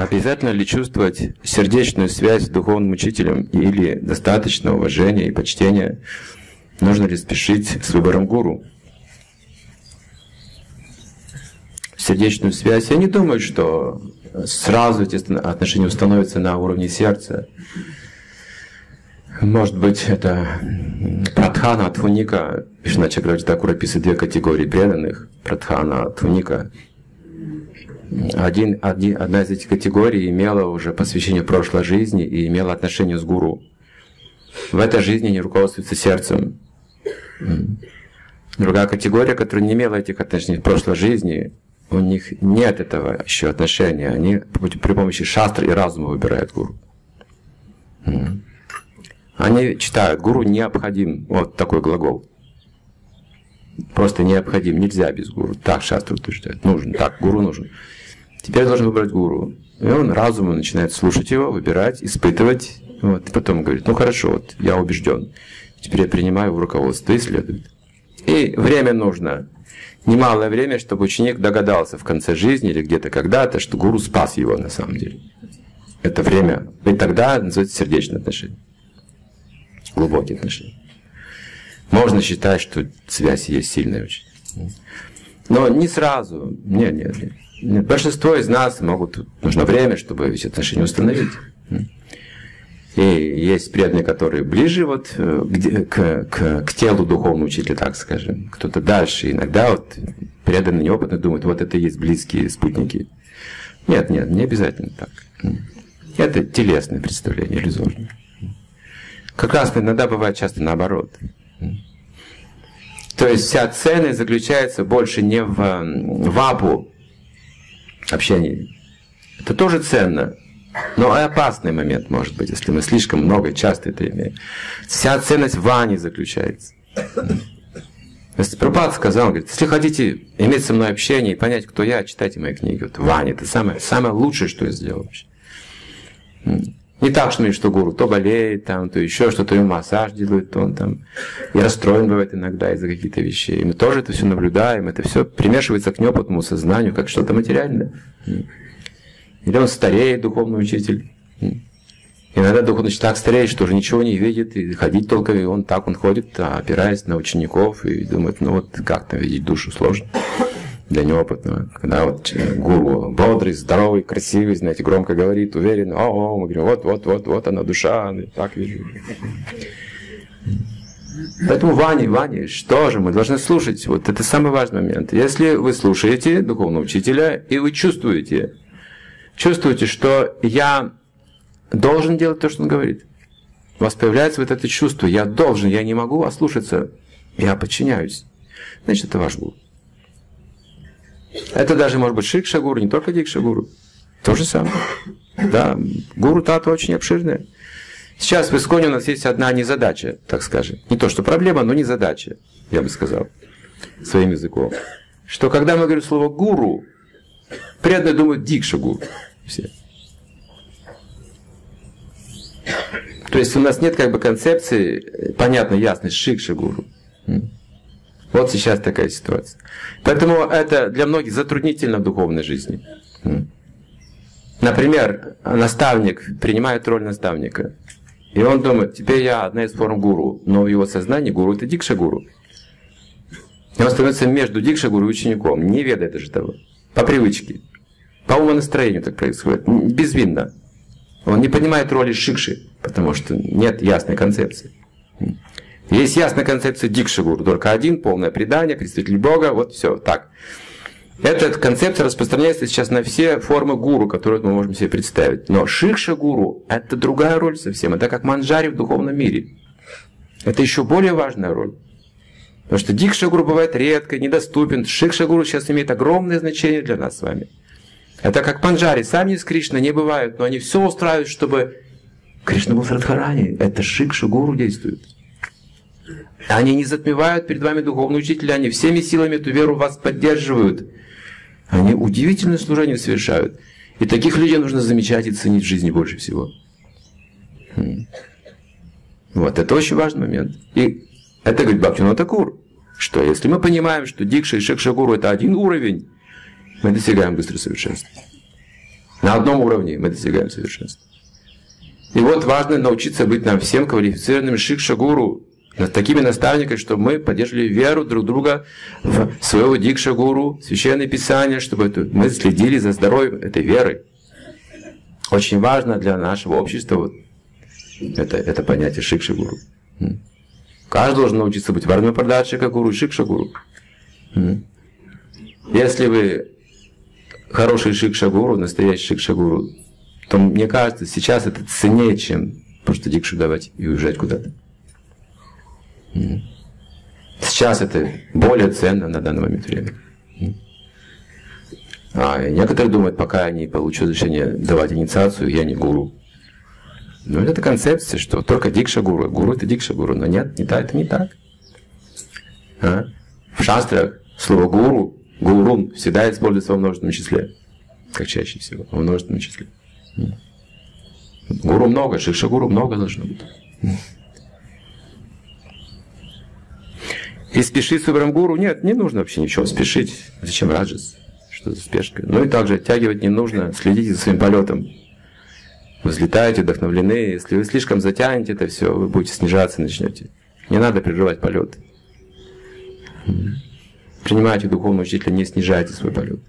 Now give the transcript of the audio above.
Обязательно ли чувствовать сердечную связь с духовным учителем или достаточно уважения и почтения? Нужно ли спешить с выбором гуру? Сердечную связь. Я не думаю, что сразу эти отношения установятся на уровне сердца. Может быть, это Пратхана, Твуника. Вишна Чакравати Такур описывает две категории преданных. Пратхана, Твуника. Один, один, одна из этих категорий имела уже посвящение прошлой жизни и имела отношение с гуру. В этой жизни не руководствуется сердцем. Другая категория, которая не имела этих отношений в прошлой жизни, у них нет этого еще отношения. Они при помощи шастры и разума выбирают гуру. Они читают, гуру необходим. Вот такой глагол. Просто необходим, нельзя без гуру. Так шастру утверждает. Нужен, так, гуру нужен. Теперь должен выбрать гуру. И он разумом начинает слушать его, выбирать, испытывать. Вот, и потом говорит, ну хорошо, вот я убежден. Теперь я принимаю в руководство и следует. И время нужно. Немалое время, чтобы ученик догадался в конце жизни или где-то когда-то, что гуру спас его на самом деле. Это время. И тогда называется сердечное отношение глубокие отношения. Можно считать, что связь есть сильная очень. Но не сразу. Нет, нет, нет. Большинство из нас могут, нужно время, чтобы эти отношения установить. И есть преданные, которые ближе вот э, к, к, к телу духовного учителя, так скажем. Кто-то дальше. Иногда вот преданные неопытные думают, вот это и есть близкие спутники. Нет, нет, не обязательно так. Это телесное представление, иллюзорное. Как раз иногда бывает часто наоборот. То есть вся ценность заключается больше не в вапу общения. Это тоже ценно, но и опасный момент может быть, если мы слишком много, часто это имеем. Вся ценность в ване заключается. Если Пропад сказал, говорит, если хотите иметь со мной общение и понять, кто я, читайте мои книги. Вот Ваня, это самое, самое лучшее, что я сделал вообще. Не так, что, что гуру то болеет, там, то еще что-то, ему массаж делают, то он там и расстроен бывает иногда из-за каких-то вещей. Мы тоже это все наблюдаем, это все примешивается к неопытному сознанию, как что-то материальное. Или он стареет, духовный учитель. Иногда духовный учитель так стареет, что уже ничего не видит, и ходить только, и он так он ходит, опираясь на учеников, и думает, ну вот как там видеть душу сложно для неопытного. Когда вот э, гуру бодрый, здоровый, красивый, знаете, громко говорит, уверен, о, о, мы говорим, вот, вот, вот, вот она душа, так вижу. Поэтому Ваня, Ваня, что же мы должны слушать? Вот это самый важный момент. Если вы слушаете духовного учителя, и вы чувствуете, чувствуете, что я должен делать то, что он говорит. У вас появляется вот это чувство, я должен, я не могу ослушаться, я подчиняюсь. Значит, это ваш гуру. Это даже может быть Шикша гуру, не только Дикша гуру. То же самое. Да, гуру тата очень обширная. Сейчас в Исконе у нас есть одна незадача, так скажем. Не то, что проблема, но незадача, я бы сказал, своим языком. Что когда мы говорим слово гуру, преданные думают дикша гуру. Все. То есть у нас нет как бы концепции, понятно, ясно, шикша гуру. Вот сейчас такая ситуация. Поэтому это для многих затруднительно в духовной жизни. Например, наставник принимает роль наставника. И он думает, теперь я одна из форм гуру, но в его сознании гуру это дикша гуру. И он становится между дикша гуру и учеником, не ведая даже того. По привычке. По умонастроению так происходит. Безвинно. Он не понимает роли шикши, потому что нет ясной концепции. Есть ясная концепция Дикшигуру, только один, полное предание, представитель Бога, вот все, так. Эта концепция распространяется сейчас на все формы гуру, которые мы можем себе представить. Но Шикша гуру – это другая роль совсем. Это как манджари в духовном мире. Это еще более важная роль. Потому что Дикша гуру бывает редко, недоступен. Шикша гуру сейчас имеет огромное значение для нас с вами. Это как манджари. Сами из Кришны не бывают, но они все устраивают, чтобы Кришна был в Радхарани. Это Шикша гуру действует. Они не затмевают перед вами духовного учителя, они всеми силами эту веру вас поддерживают. Они удивительное служение совершают. И таких людей нужно замечать и ценить в жизни больше всего. Вот, это очень важный момент. И это говорит Бхактина Такур, что если мы понимаем, что Дикша и Шекшагуру это один уровень, мы достигаем быстрого совершенства. На одном уровне мы достигаем совершенства. И вот важно научиться быть нам всем квалифицированным шикша-гуру, такими наставниками, чтобы мы поддерживали веру друг друга в своего дикша-гуру, священное писание, чтобы мы следили за здоровьем этой веры. Очень важно для нашего общества вот это, это понятие шикша-гуру. Каждый должен научиться быть варна прадатшика гуру и шикша-гуру. Если вы хороший шикша-гуру, настоящий шикша-гуру, то мне кажется, сейчас это ценнее, чем просто дикшу давать и уезжать куда-то. Сейчас это более ценно на данный момент времени. А некоторые думают, пока я не получу разрешение давать инициацию, я не гуру. Ну, это концепция, что только дикша гуру. Гуру это дикша гуру. Но нет, не так, это не так. А? В шастрах слово гуру, гурун всегда используется во множественном числе. Как чаще всего, во множественном числе. Гуру много, шикша гуру много должно быть. И спешить с выбором гуру? Нет, не нужно вообще ничего спешить. Зачем раджас? Что за спешка? Ну и также оттягивать не нужно. Следите за своим полетом. Вы взлетаете, вдохновлены. Если вы слишком затянете это все, вы будете снижаться, начнете. Не надо прерывать полет. Принимайте духовного учителя, не снижайте свой полет.